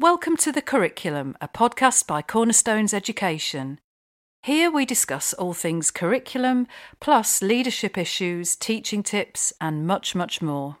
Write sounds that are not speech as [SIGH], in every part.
Welcome to The Curriculum, a podcast by Cornerstones Education. Here we discuss all things curriculum, plus leadership issues, teaching tips, and much, much more.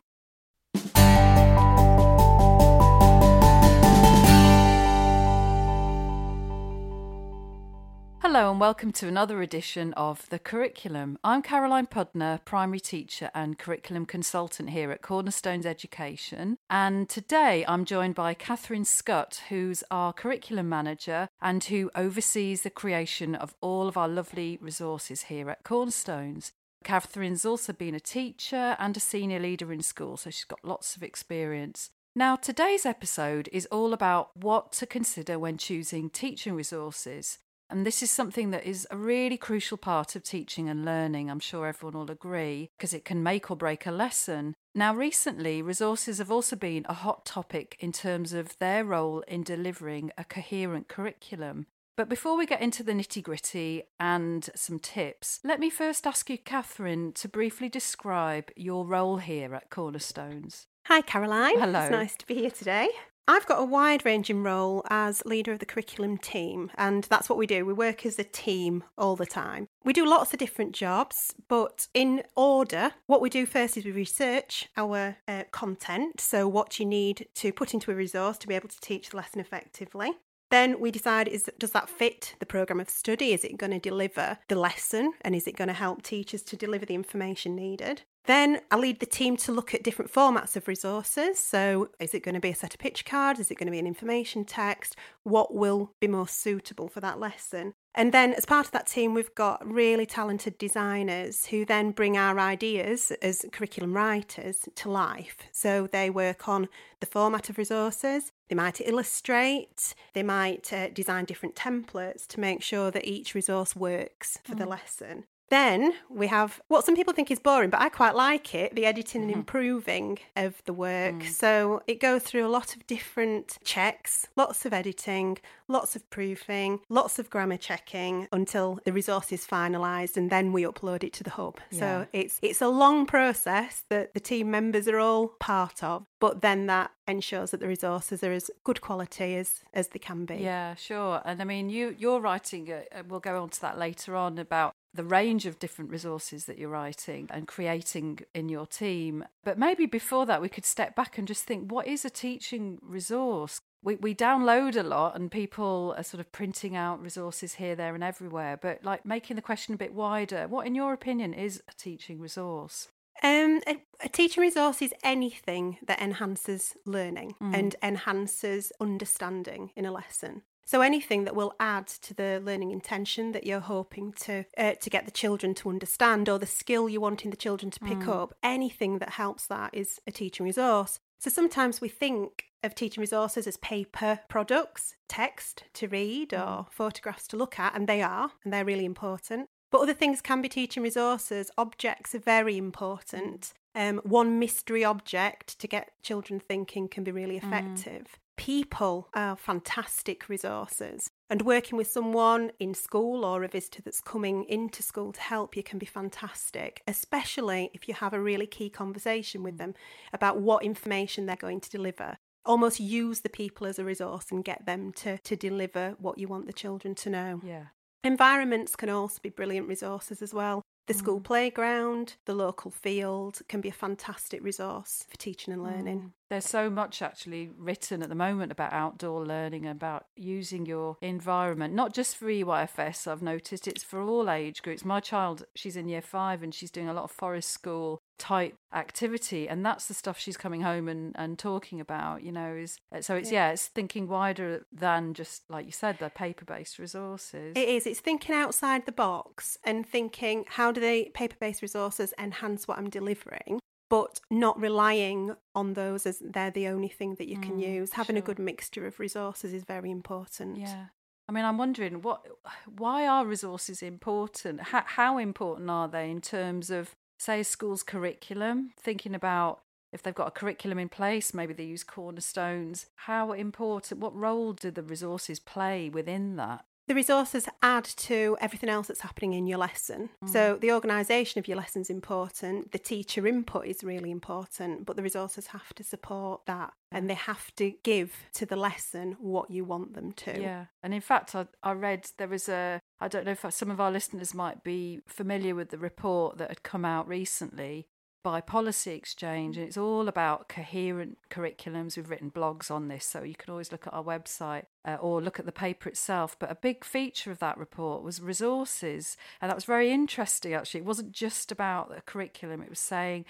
Hello and welcome to another edition of The Curriculum. I'm Caroline Pudner, primary teacher and curriculum consultant here at Cornerstones Education. And today I'm joined by Catherine Scutt, who's our curriculum manager and who oversees the creation of all of our lovely resources here at Cornerstones. Catherine's also been a teacher and a senior leader in school, so she's got lots of experience. Now, today's episode is all about what to consider when choosing teaching resources. And this is something that is a really crucial part of teaching and learning. I'm sure everyone will agree, because it can make or break a lesson. Now, recently, resources have also been a hot topic in terms of their role in delivering a coherent curriculum. But before we get into the nitty gritty and some tips, let me first ask you, Catherine, to briefly describe your role here at Cornerstones. Hi, Caroline. Hello. It's nice to be here today. I've got a wide ranging role as leader of the curriculum team, and that's what we do. We work as a team all the time. We do lots of different jobs, but in order, what we do first is we research our uh, content, so what you need to put into a resource to be able to teach the lesson effectively. Then we decide is does that fit the program of study? Is it going to deliver the lesson and is it going to help teachers to deliver the information needed? Then I lead the team to look at different formats of resources. So, is it going to be a set of pitch cards? Is it going to be an information text? What will be most suitable for that lesson? And then, as part of that team, we've got really talented designers who then bring our ideas as curriculum writers to life. So, they work on the format of resources, they might illustrate, they might uh, design different templates to make sure that each resource works for mm. the lesson. Then we have what some people think is boring, but I quite like it the editing and mm-hmm. improving of the work. Mm. So it goes through a lot of different checks, lots of editing, lots of proofing, lots of grammar checking until the resource is finalised and then we upload it to the hub. Yeah. So it's it's a long process that the team members are all part of, but then that ensures that the resources are as good quality as as they can be. Yeah, sure. And I mean, you you're writing. Uh, we'll go on to that later on about the range of different resources that you're writing and creating in your team. But maybe before that, we could step back and just think what is a teaching resource? We, we download a lot and people are sort of printing out resources here, there, and everywhere. But like making the question a bit wider, what, in your opinion, is a teaching resource? Um, a, a, teaching resource is anything that enhances learning mm. and enhances understanding in a lesson. So anything that will add to the learning intention that you're hoping to uh, to get the children to understand, or the skill you're wanting the children to pick mm. up, anything that helps that is a teaching resource. So sometimes we think of teaching resources as paper products, text to read, mm. or photographs to look at, and they are, and they're really important. But other things can be teaching resources. Objects are very important. Um, one mystery object to get children thinking can be really mm. effective. Mm people are fantastic resources. And working with someone in school or a visitor that's coming into school to help you can be fantastic, especially if you have a really key conversation with mm. them about what information they're going to deliver. Almost use the people as a resource and get them to, to deliver what you want the children to know. Yeah. Environments can also be brilliant resources as well. The school mm. playground, the local field can be a fantastic resource for teaching and learning. Mm. There's so much actually written at the moment about outdoor learning, about using your environment, not just for EYFS, I've noticed it's for all age groups. My child, she's in year five and she's doing a lot of forest school type activity and that's the stuff she's coming home and, and talking about you know is so it's yeah. yeah it's thinking wider than just like you said the paper based resources it is it's thinking outside the box and thinking how do they paper based resources enhance what i'm delivering but not relying on those as they're the only thing that you can mm, use. Having sure. a good mixture of resources is very important. Yeah. I mean, I'm wondering what, why are resources important? How, how important are they in terms of, say, school's curriculum? Thinking about if they've got a curriculum in place, maybe they use cornerstones. How important? What role do the resources play within that? The resources add to everything else that's happening in your lesson. Mm. So the organisation of your lesson is important, the teacher input is really important, but the resources have to support that and they have to give to the lesson what you want them to. Yeah. And in fact, I, I read there was a, I don't know if some of our listeners might be familiar with the report that had come out recently by Policy Exchange, and it's all about coherent curriculums. We've written blogs on this, so you can always look at our website uh, or look at the paper itself. But a big feature of that report was resources, and that was very interesting actually. It wasn't just about the curriculum, it was saying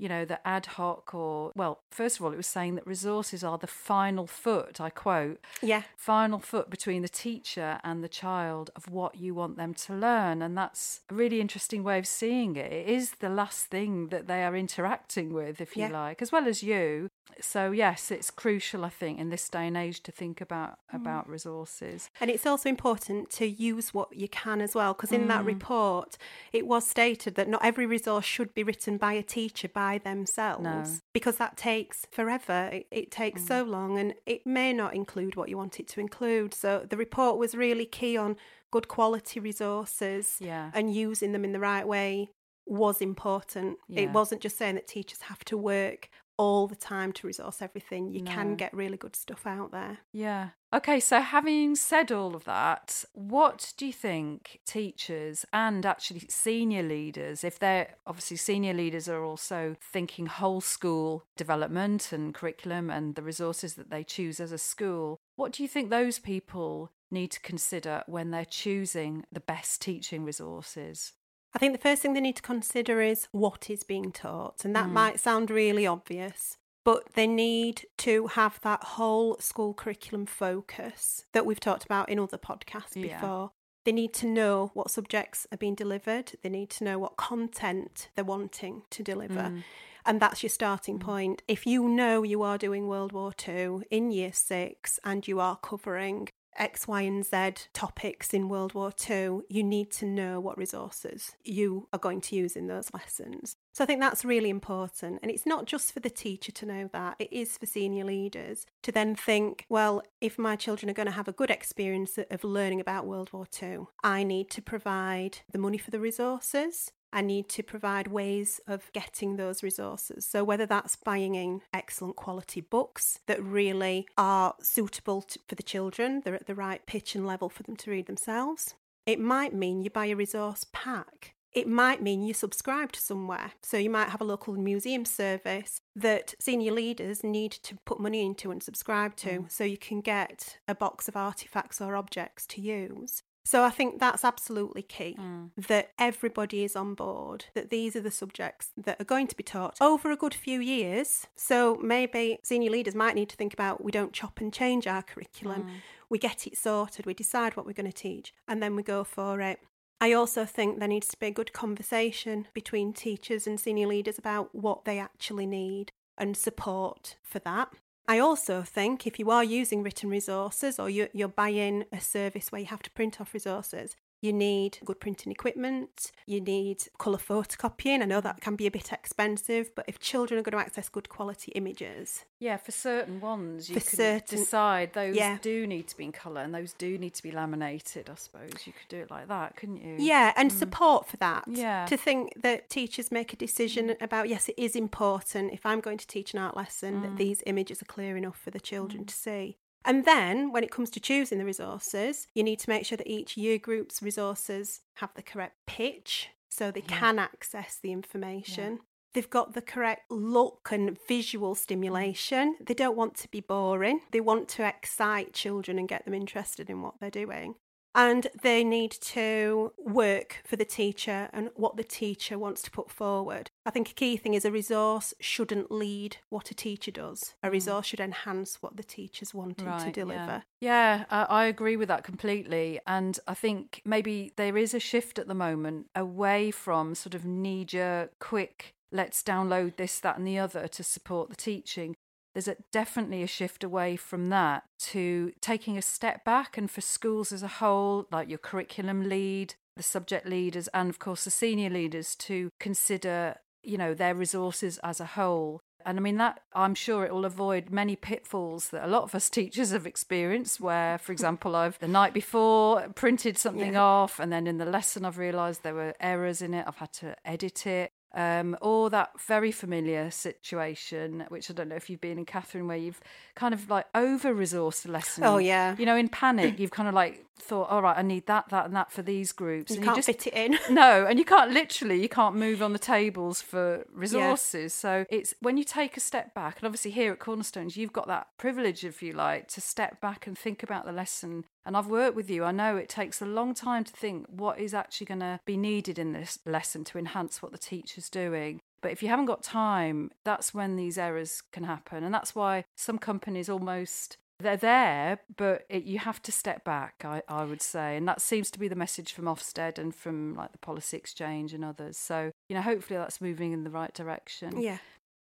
you know, the ad hoc or, well, first of all, it was saying that resources are the final foot, I quote, Yeah. final foot between the teacher and the child of what you want them to learn. And that's a really interesting way of seeing it. It is the last thing that they are interacting with, if you Yeah. like, as well as you. So yes, it's crucial, I think, in this day and age to think about about resources. And it's also important to use what you can as well, because in Mm. that report, it was stated that not every resource should be written by a teacher by themselves, No. Mm. because that takes forever. It, it takes so long, and it may not include what you want it to include. So the report was really key on good quality resources Yeah. and using them in the right way was important. It wasn't just saying that teachers have to work all the time to resource everything. You No. can get really good stuff out there. Yeah. Okay, so having said all of that, what do you think teachers and actually senior leaders, if they're obviously senior leaders are also thinking whole school development and curriculum and the resources that they choose as a school, what do you think those people need to consider when they're choosing the best teaching resources? I think the first thing they need to consider is what is being taught. And that Mm. might sound really obvious, but they need to have that whole school curriculum focus that we've talked about in other podcasts Yeah. before. They need to know what subjects are being delivered, they need to know what content they're wanting to deliver. Mm. And that's your starting point. If you know you are doing World War II in year six and you are covering X, Y, and Z topics in World War II, you need to know what resources you are going to use in those lessons. So I think that's really important. And it's not just for the teacher to know that, it is for senior leaders to then think, well, if my children are going to have a good experience of learning about World War II, I need to provide the money for the resources. I need to provide ways of getting those resources. So, whether that's buying in excellent quality books that really are suitable to, for the children, they're at the right pitch and level for them to read themselves. It might mean you buy a resource pack. It might mean you subscribe to somewhere. So, you might have a local museum service that senior leaders need to put money into and subscribe to mm. so you can get a box of artifacts or objects to use. So I think that's absolutely key Mm. that everybody is on board, that these are the subjects that are going to be taught over a good few years. So maybe senior leaders might need to think about we don't chop and change our curriculum, we get it sorted, we decide what we're going to teach, and then we go for it. I also think there needs to be a good conversation between teachers and senior leaders about what they actually need and support for that. I also think if you are using written resources or you're, buying a service where you have to print off resources, you need good printing equipment, you need colour photocopying. I know that can be a bit expensive, but if children are going to access good quality images, Yeah, for certain ones, you For can certain- decide those Yeah. do need to be in colour and those do need to be laminated. I suppose you could do it like that, couldn't you? yeah, and hmm. support for that. Yeah. To think that teachers make a decision mm. about, yes, it is important if I'm going to teach an art lesson that mm. these images are clear enough for the children mm. to see. And then when it comes to choosing the resources, you need to make sure that each year group's resources have the correct pitch so they can access the information. They've got the correct look and visual stimulation. They don't want to be boring. They want to excite children and get them interested in what they're doing. And they need to work for the teacher and what the teacher wants to put forward. I think a key thing is a resource shouldn't lead what a teacher does. A resource should enhance what the teacher's wanting to Mm. Deliver. Yeah, yeah I, I agree with that completely. And I think maybe there is a shift at the moment away from sort of knee jerk, quick, let's download this, that, and the other to support the teaching. There's a, definitely a shift away from that to taking a step back, and for schools as a whole, like your curriculum lead, the subject leaders, and of course the senior leaders, to consider you know their resources as a whole And I mean, that I'm sure it will avoid many pitfalls that a lot of us [LAUGHS] teachers have experienced, where, for example, I've the night before printed something Yeah. off, and then in the lesson I've realised there were errors in it. I've had to edit it. Um, or that very familiar situation, which I don't know if you've been in, Catherine, where you've kind of like over resourced a lesson. Oh, yeah. You know, in panic, you've kind of like thought, all right, I need that, that, and that for these groups. You and can't just, fit it in. [LAUGHS] no, and you can't literally, you can't move on the tables for resources. So it's when you take a step back, and obviously here at Cornerstones, you've got that privilege, if you like, to step back and think about the lesson. And I've worked with you. I know it takes a long time to think what is actually going to be needed in this lesson to enhance what the teacher's doing. But if you haven't got time, that's when these errors can happen. And that's why some companies almost they're there, but it, you have to step back, I, I would say. And that seems to be the message from Ofsted and from like the Policy Exchange and others. So, you know, hopefully that's moving in the right direction. Yeah.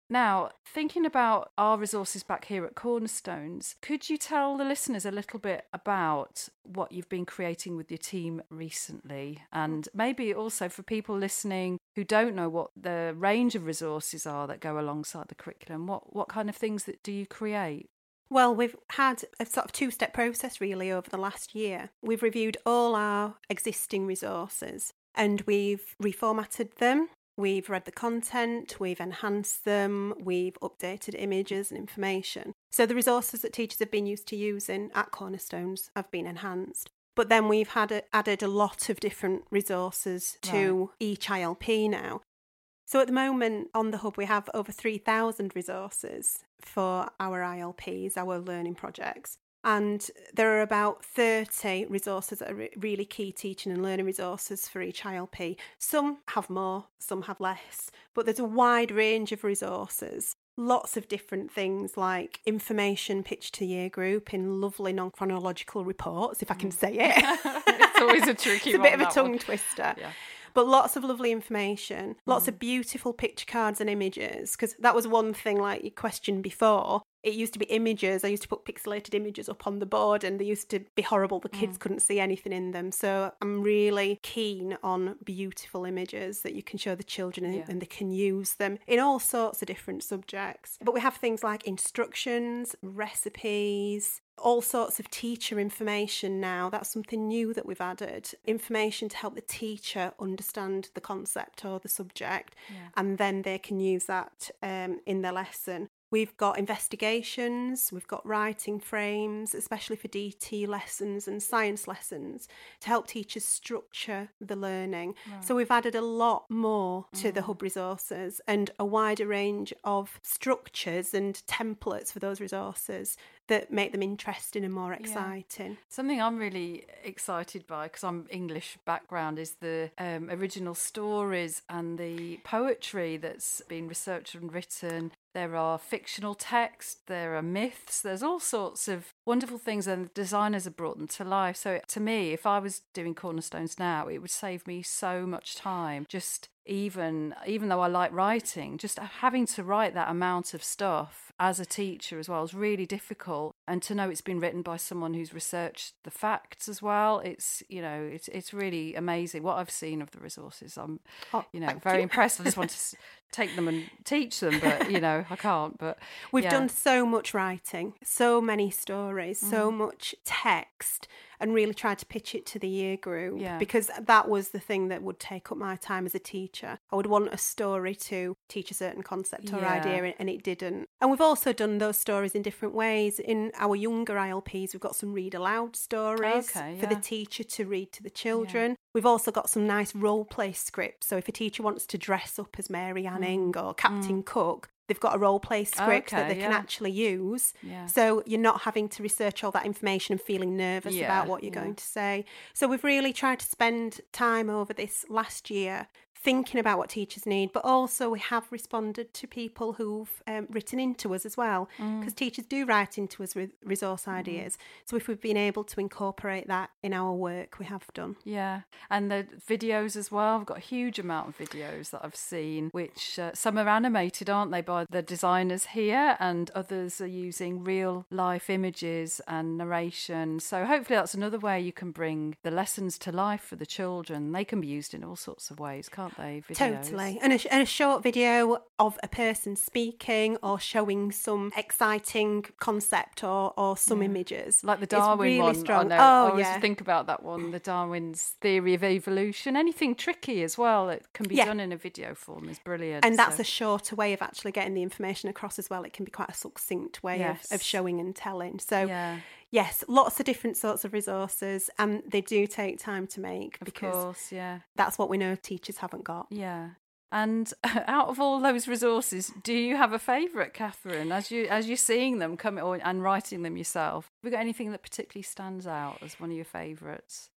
Now, thinking about our resources back here at Cornerstones, could you tell the listeners a little bit about what you've been creating with your team recently? And maybe also for people listening who don't know what the range of resources are that go alongside the curriculum, what, what kind of things that do you create? Well, we've had a sort of two step process really over the last year. We've reviewed all our existing resources and we've reformatted them. We've read the content, we've enhanced them, we've updated images and information. So the resources that teachers have been used to using at Cornerstones have been enhanced. But then we've had a, added a lot of different resources to each ILP now. So at the moment on the hub, we have over 3,000 resources for our ILPs, our learning projects. And there are about 30 resources that are re- really key teaching and learning resources for each ILP. Some have more, some have less, but there's a wide range of resources. Lots of different things like information pitched to year group in lovely non chronological reports, if I can mm. say [LAUGHS] it. it's always a tricky it's a one, bit of a tongue one. twister. Yeah. But lots of lovely information, lots Mm. of beautiful picture cards and images. Because that was one thing, like you questioned before. It used to be images. I used to put pixelated images up on the board, and they used to be horrible. The Mm. kids couldn't see anything in them. So I'm really keen on beautiful images that you can show the children and, Yeah. and they can use them in all sorts of different subjects. But we have things like instructions, recipes, all sorts of teacher information now. That's something new that we've added. Information to help the teacher understand the concept or the subject, Yeah. and then they can use that um, in their lesson. We've got investigations, we've got writing frames, especially for DT lessons and science lessons, to help teachers structure the learning. So we've added a lot more to the hub resources and a wider range of structures and templates for those resources that make them interesting and more exciting. Something I'm really excited by because I'm English background is the um, original stories and the poetry that's been researched and written. There are fictional texts, there are myths, there's all sorts of wonderful things, and the designers have brought them to life. So, to me, if I was doing cornerstones now, it would save me so much time. Just even even though I like writing, just having to write that amount of stuff as a teacher as well is really difficult. And to know it's been written by someone who's researched the facts as well, it's you know it's it's really amazing what I've seen of the resources. I'm Oh, you know very impressed. I just [LAUGHS] want to take them and teach them, but you know I can't. But [LAUGHS] We've yeah. done so much writing, so many stories, so Mm-hmm. much text, and really tried to pitch it to the year group Yeah. because that was the thing that would take up my time as a teacher. I would want a story to teach a certain concept or Yeah. idea, and it didn't. And we've also done those stories in different ways. In our younger ILPs, we've got some read aloud stories Okay, for the teacher to read to the children. We've also got some nice role play scripts. So if a teacher wants to dress up as Mary Or Captain Cook, they've got a role play script that Mm. Okay, they can actually use. Yeah. So you're not having to research all that information and feeling nervous Yeah, about what you're yeah. going to say. So we've really tried to spend time over this last year thinking about what teachers need, but also we have responded to people who've um, written into us as well, Mm. because teachers do write into us with resource ideas. So if we've been able to incorporate that in our work, we have done. Yeah, and the videos as well. I've got a huge amount of videos that I've seen, which uh, some are animated, aren't they, by the designers here, and others are using real life images and narration. So hopefully that's another way you can bring the lessons to life for the children. They can be used in all sorts of ways, can't aren't they? Videos. Totally. And a, and a short video of a person speaking or showing some exciting concept or, or some Yeah. images. Like the Darwin really one. strong. Oh, I know. I Oh, always yeah. think about that one, the Darwin's theory of evolution. Anything tricky as well that can be Yeah. done in a video form is brilliant. And that's so- a shorter way of actually getting the information across as well. It can be quite a succinct way Yes. of, of showing and telling. So, yeah, yes, lots of different sorts of resources, and they do take time to make of because course, yeah, that's what we know teachers haven't got. yeah. And [LAUGHS] out of all those resources, do you have a favourite, Catherine? As you as you're seeing them come or, and writing them yourself, have you got anything that particularly stands out as one of your favourites?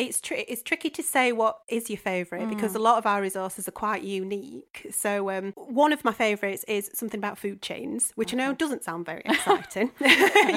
It's tri- it's tricky to say what is your favourite because a Mm. lot of our resources are quite unique. So um, one of my favourites is something about food chains, which I know doesn't sound very [LAUGHS] exciting. [LAUGHS]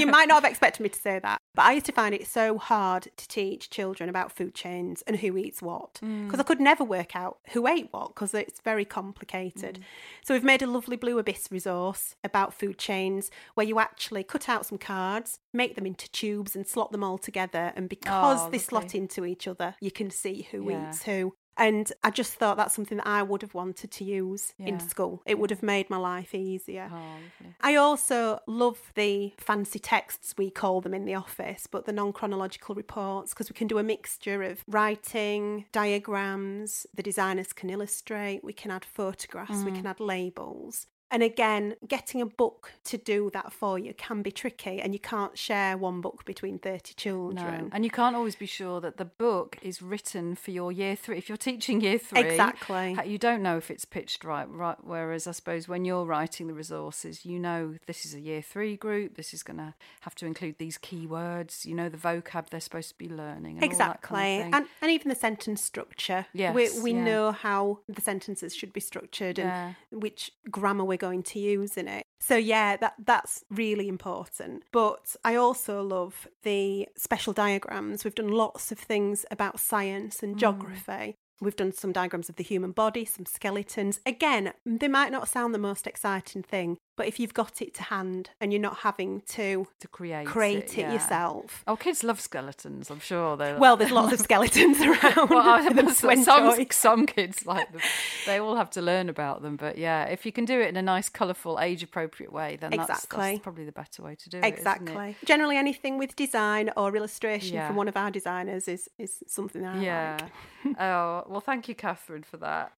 you might not have expected me to say that, but I used to find it so hard to teach children about food chains and who eats what Mm. because I could never work out who ate what because it's very complicated. So we've made a lovely Blue Abyss resource about food chains where you actually cut out some cards, make them into tubes and slot them all together. And because Oh, they slot into each other, you can see who Yeah. eats who. And I just thought that's something that I would have wanted to use Yeah. in school. It would have made my life easier. Oh. I also love the fancy texts, we call them in the office, but the non chronological reports, because we can do a mixture of writing, diagrams, the designers can illustrate, we can add photographs, we Mm. can add labels. And again, getting a book to do that for you can be tricky, and you can't share one book between 30 children. No. And you can't always be sure that the book is written for your year three. If you're teaching year three, Exactly. you don't know if it's pitched right. Right. Whereas I suppose when you're writing the resources, you know this is a year three group. This is going to have to include these keywords. You know the vocab they're supposed to be learning. And All that Exactly. kind of and, and even the sentence structure. Yes, we, we yeah. know how the sentences should be structured and Yeah. which grammar we're going to use in it. So yeah, that that's really important. But I also love the special diagrams. We've done lots of things about science Mm. and geography. We've done some diagrams of the human body, some skeletons. Again, they might not sound the most exciting thing, but if you've got it to hand and you're not having to to create create it, yeah. yourself. Oh, kids love skeletons. I'm sure they. [LAUGHS] Well, there's lots of skeletons [LAUGHS] around. Well, I for them must to say, some some kids like them. They all have to learn about them, but yeah, if you can do it in a nice, colourful, age-appropriate way, then that's, Exactly. that's probably the better way to do it. isn't it? Exactly. Generally, anything with design or illustration Yeah. from one of our designers is is something I Yeah. like. [LAUGHS] oh well, thank you, Catherine, for that.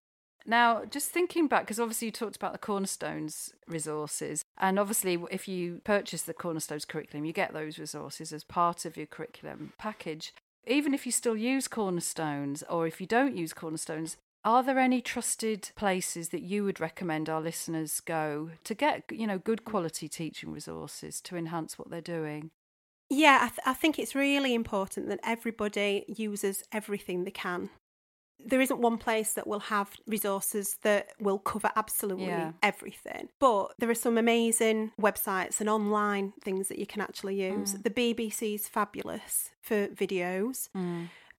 Now, just thinking back, because obviously you talked about the Cornerstones resources, and obviously if you purchase the Cornerstones curriculum, you get those resources as part of your curriculum package. Even if you still use Cornerstones, or if you don't use Cornerstones, are there any trusted places that you would recommend our listeners go to get, you know, good quality teaching resources to enhance what they're doing? Yeah, I, th- I think it's really important that everybody uses everything they can. There isn't one place that will have resources that will cover absolutely Yeah. everything, but there are some amazing websites and online things that you can actually use. Mm. The BBC's fabulous for videos.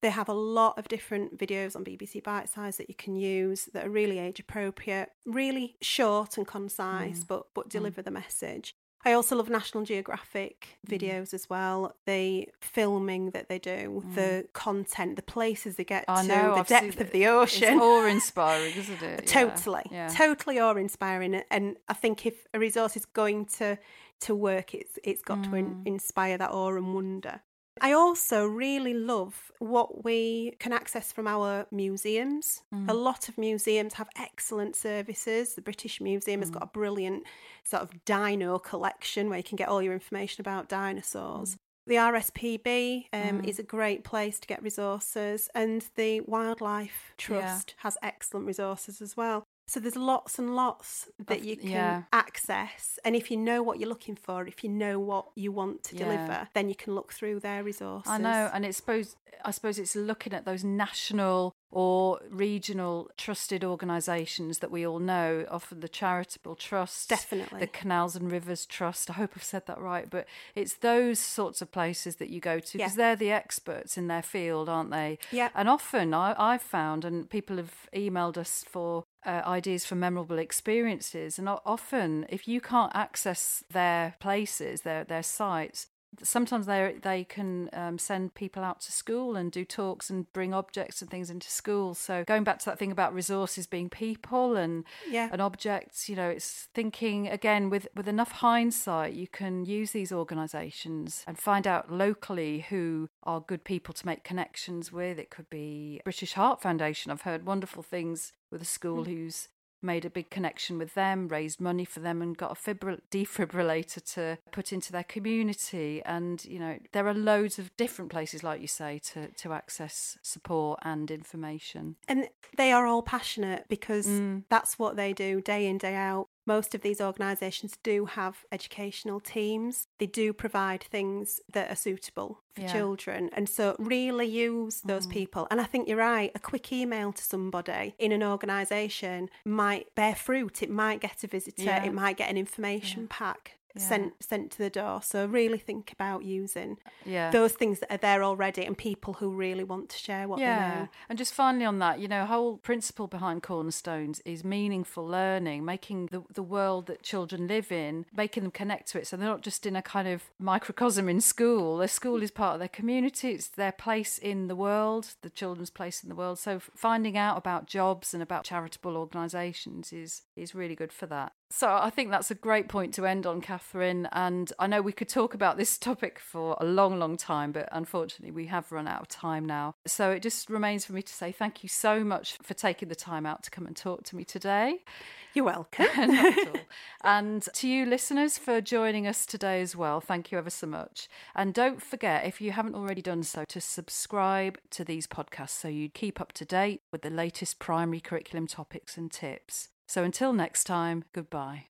They have a lot of different videos on BBC Bitesize that you can use that are really age appropriate, really short and concise, Mm. but but deliver the message. I also love National Geographic Mm. videos as well. The filming that they do, the content, the places they get to, the I've depth of the ocean. It's awe-inspiring, isn't it? [LAUGHS] Totally, Yeah. totally awe-inspiring. And I think if a resource is going to to work, it's it's got to Mm. in, inspire that awe and wonder. I also really love what we can access from our museums. Mm. A lot of museums have excellent services. The British Museum Mm. has got a brilliant sort of dino collection where you can get all your information about dinosaurs. Mm. The RSPB um, is a great place to get resources, and the Wildlife Trust has excellent resources as well. So there's lots and lots that you can yeah. access, and if you know what you're looking for, if you know what you want to Yeah. deliver, then you can look through their resources. I know, and it's suppose I suppose it's looking at those national or regional trusted organisations that we all know, often the charitable trusts, Definitely. the Canals and Rivers Trust. I hope I've said that right, but it's those sorts of places that you go to because Yeah. they're the experts in their field, aren't they? Yeah. And often I, I've found, and people have emailed us for uh, ideas for memorable experiences, and often if you can't access their places, their their sites, sometimes they they can um, send people out to school and do talks and bring objects and things into school. So going back to that thing about resources being people and Yeah. and objects, you know, it's thinking again with with enough hindsight, you can use these organisations and find out locally who are good people to make connections with. It could be British Heart Foundation. I've heard wonderful things with a school who's made a big connection with them, raised money for them, and got a fibri- defibrillator to put into their community. And you know, there are loads of different places, like you say, to to access support and information. And they are all passionate because Mm. that's what they do day in, day out. Most of these organisations do have educational teams. They do provide things that are suitable for Yeah. children. And so, really use those Mm. people. And I think you're right. A quick email to somebody in an organisation might bear fruit. It might get a visitor, Yeah. it might get an information pack. Yeah. Sent sent to the door. So really think about using Yeah. those things that are there already and people who really want to share what they know. And just finally on that, you know, whole principle behind Cornerstones is meaningful learning, making the, the world that children live in, making them connect to it. So they're not just in a kind of microcosm in school. Their school is part of their community, it's their place in the world, the children's place in the world. So finding out about jobs and about charitable organisations is is really good for that. So I think that's a great point to end on, Catherine. And I know we could talk about this [LAUGHS] topic for a long, long time, but unfortunately we have run out of time now. So it just remains for me to say thank you so much for taking the time out to come and talk to me today. You're welcome. [LAUGHS] Not at all. And to you listeners for joining us today as well, thank you ever so much. And don't forget, if you haven't already done so, to subscribe to these podcasts so you keep up to date with the latest primary curriculum topics and tips. So until next time, goodbye.